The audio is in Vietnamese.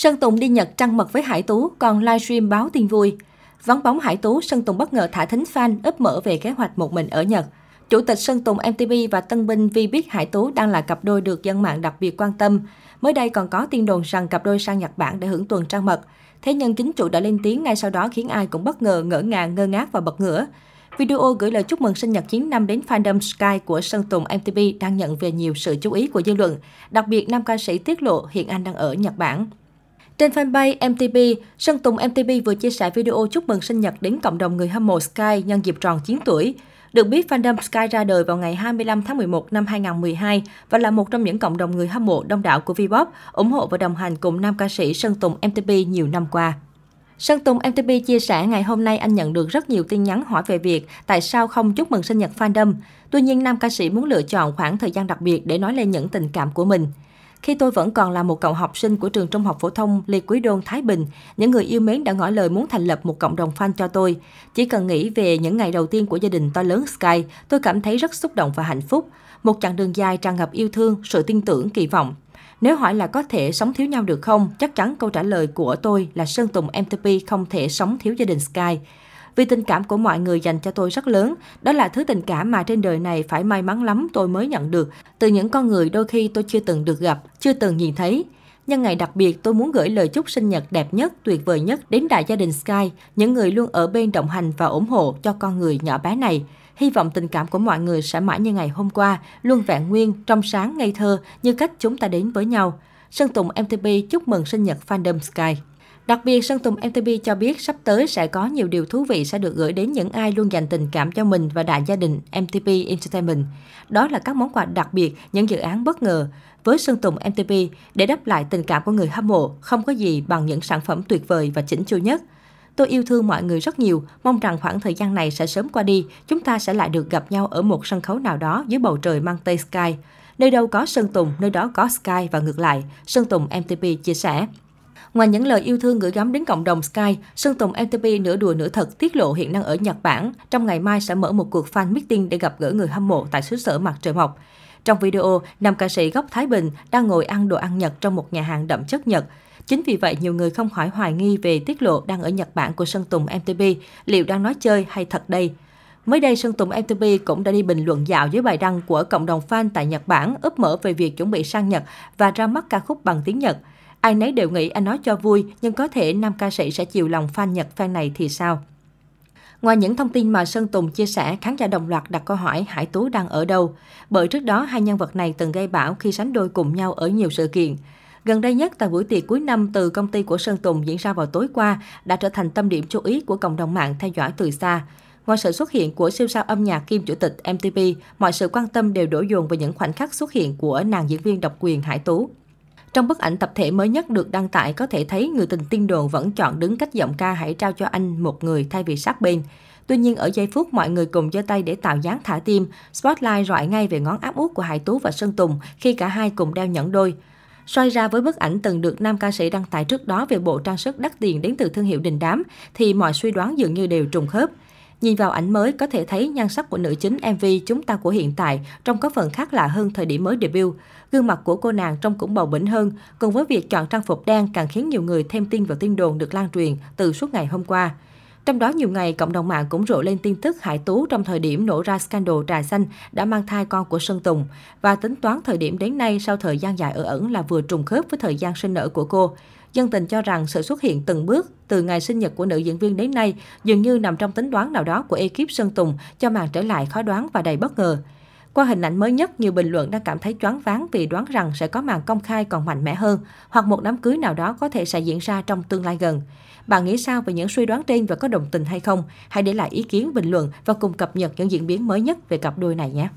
Sơn Tùng đi Nhật trăng mật với Hải Tú, còn livestream báo tin vui. Vắng bóng Hải Tú, Sơn Tùng bất ngờ thả thính fan ấp mở về kế hoạch một mình ở Nhật. Chủ tịch Sơn Tùng MTV và Tân Binh Vi biết Hải Tú đang là cặp đôi được dân mạng đặc biệt quan tâm. Mới đây còn có tin đồn rằng cặp đôi sang Nhật Bản để hưởng tuần trăng mật. Thế nhưng chính chủ đã lên tiếng ngay sau đó khiến ai cũng bất ngờ, ngỡ ngàng, ngơ ngác và bật ngửa. Video gửi lời chúc mừng sinh nhật 9 năm đến fandom Sky của Sơn Tùng MTV đang nhận về nhiều sự chú ý của dư luận. Đặc biệt, nam ca sĩ tiết lộ hiện anh đang ở Nhật Bản. Trên fanpage MTP, Sơn Tùng MTP vừa chia sẻ video chúc mừng sinh nhật đến cộng đồng người hâm mộ Sky nhân dịp tròn 9 tuổi. Được biết, fandom Sky ra đời vào ngày 25 tháng 11 năm 2012 và là một trong những cộng đồng người hâm mộ đông đảo của Vpop, ủng hộ và đồng hành cùng nam ca sĩ Sơn Tùng MTP nhiều năm qua. Sơn Tùng MTP chia sẻ ngày hôm nay anh nhận được rất nhiều tin nhắn hỏi về việc tại sao không chúc mừng sinh nhật fandom. Tuy nhiên, nam ca sĩ muốn lựa chọn khoảng thời gian đặc biệt để nói lên những tình cảm của mình. Khi tôi vẫn còn là một cậu học sinh của trường trung học phổ thông Lê Quý Đôn, Thái Bình, những người yêu mến đã ngỏ lời muốn thành lập một cộng đồng fan cho tôi. Chỉ cần nghĩ về những ngày đầu tiên của gia đình to lớn Sky, tôi cảm thấy rất xúc động và hạnh phúc. Một chặng đường dài tràn ngập yêu thương, sự tin tưởng, kỳ vọng. Nếu hỏi là có thể sống thiếu nhau được không, chắc chắn câu trả lời của tôi là Sơn Tùng MTP không thể sống thiếu gia đình Sky. Vì tình cảm của mọi người dành cho tôi rất lớn, đó là thứ tình cảm mà trên đời này phải may mắn lắm tôi mới nhận được, từ những con người đôi khi tôi chưa từng được gặp, chưa từng nhìn thấy. Nhân ngày đặc biệt, tôi muốn gửi lời chúc sinh nhật đẹp nhất, tuyệt vời nhất đến đại gia đình Sky, những người luôn ở bên đồng hành và ủng hộ cho con người nhỏ bé này. Hy vọng tình cảm của mọi người sẽ mãi như ngày hôm qua, luôn vẹn nguyên, trong sáng, ngây thơ như cách chúng ta đến với nhau. Sơn Tùng MTP chúc mừng sinh nhật fandom Sky. Đặc biệt, Sơn Tùng MTV cho biết sắp tới sẽ có nhiều điều thú vị sẽ được gửi đến những ai luôn dành tình cảm cho mình và đại gia đình MTV Entertainment. Đó là các món quà đặc biệt, những dự án bất ngờ. Với Sơn Tùng MTV, để đáp lại tình cảm của người hâm mộ, không có gì bằng những sản phẩm tuyệt vời và chỉnh chu nhất. Tôi yêu thương mọi người rất nhiều, mong rằng khoảng thời gian này sẽ sớm qua đi, chúng ta sẽ lại được gặp nhau ở một sân khấu nào đó dưới bầu trời mang tên Sky. Nơi đâu có Sơn Tùng, nơi đó có Sky và ngược lại, Sơn Tùng mtp chia sẻ. Ngoài những lời yêu thương gửi gắm đến cộng đồng Sky, Sơn Tùng MTP nửa đùa nửa thật tiết lộ hiện đang ở Nhật Bản. Trong ngày mai sẽ mở một cuộc fan meeting để gặp gỡ người hâm mộ tại xứ sở mặt trời mọc. Trong video, nam ca sĩ gốc Thái Bình đang ngồi ăn đồ ăn Nhật trong một nhà hàng đậm chất Nhật. Chính vì vậy, nhiều người không khỏi hoài nghi về tiết lộ đang ở Nhật Bản của Sơn Tùng MTP, liệu đang nói chơi hay thật đây. Mới đây, Sơn Tùng MTP cũng đã đi bình luận dạo dưới bài đăng của cộng đồng fan tại Nhật Bản ấp mở về việc chuẩn bị sang Nhật và ra mắt ca khúc bằng tiếng Nhật. Ai nấy đều nghĩ anh nói cho vui, nhưng có thể nam ca sĩ sẽ chiều lòng fan Nhật fan này thì sao? Ngoài những thông tin mà Sơn Tùng chia sẻ, khán giả đồng loạt đặt câu hỏi Hải Tú đang ở đâu? Bởi trước đó, hai nhân vật này từng gây bão khi sánh đôi cùng nhau ở nhiều sự kiện. Gần đây nhất, tại buổi tiệc cuối năm từ công ty của Sơn Tùng diễn ra vào tối qua, đã trở thành tâm điểm chú ý của cộng đồng mạng theo dõi từ xa. Ngoài sự xuất hiện của siêu sao âm nhạc kim chủ tịch MTP, mọi sự quan tâm đều đổ dồn vào những khoảnh khắc xuất hiện của nàng diễn viên độc quyền Hải Tú. Trong bức ảnh tập thể mới nhất được đăng tải có thể thấy người tình tiên đồn vẫn chọn đứng cách giọng ca hãy trao cho anh một người thay vì sát bên. Tuy nhiên ở giây phút mọi người cùng giơ tay để tạo dáng thả tim, Spotlight rọi ngay về ngón áp út của Hải Tú và Sơn Tùng khi cả hai cùng đeo nhẫn đôi. Xoay ra với bức ảnh từng được nam ca sĩ đăng tải trước đó về bộ trang sức đắt tiền đến từ thương hiệu đình đám, thì mọi suy đoán dường như đều trùng khớp. Nhìn vào ảnh mới có thể thấy nhan sắc của nữ chính MV Chúng ta của hiện tại trông có phần khác lạ hơn thời điểm mới debut. Gương mặt của cô nàng trông cũng bầu bỉnh hơn, cùng với việc chọn trang phục đen càng khiến nhiều người thêm tin vào tin đồn được lan truyền từ suốt ngày hôm qua. Trong đó nhiều ngày, cộng đồng mạng cũng rộ lên tin tức Hải Tú trong thời điểm nổ ra scandal trà xanh đã mang thai con của Sơn Tùng. Và tính toán thời điểm đến nay sau thời gian dài ở ẩn là vừa trùng khớp với thời gian sinh nở của cô. Dân tình cho rằng sự xuất hiện từng bước từ ngày sinh nhật của nữ diễn viên đến nay dường như nằm trong tính đoán nào đó của ekip Sơn Tùng cho màn trở lại khó đoán và đầy bất ngờ. Qua hình ảnh mới nhất, nhiều bình luận đang cảm thấy choáng váng vì đoán rằng sẽ có màn công khai còn mạnh mẽ hơn, hoặc một đám cưới nào đó có thể sẽ diễn ra trong tương lai gần. Bạn nghĩ sao về những suy đoán trên và có đồng tình hay không? Hãy để lại ý kiến bình luận và cùng cập nhật những diễn biến mới nhất về cặp đôi này nhé!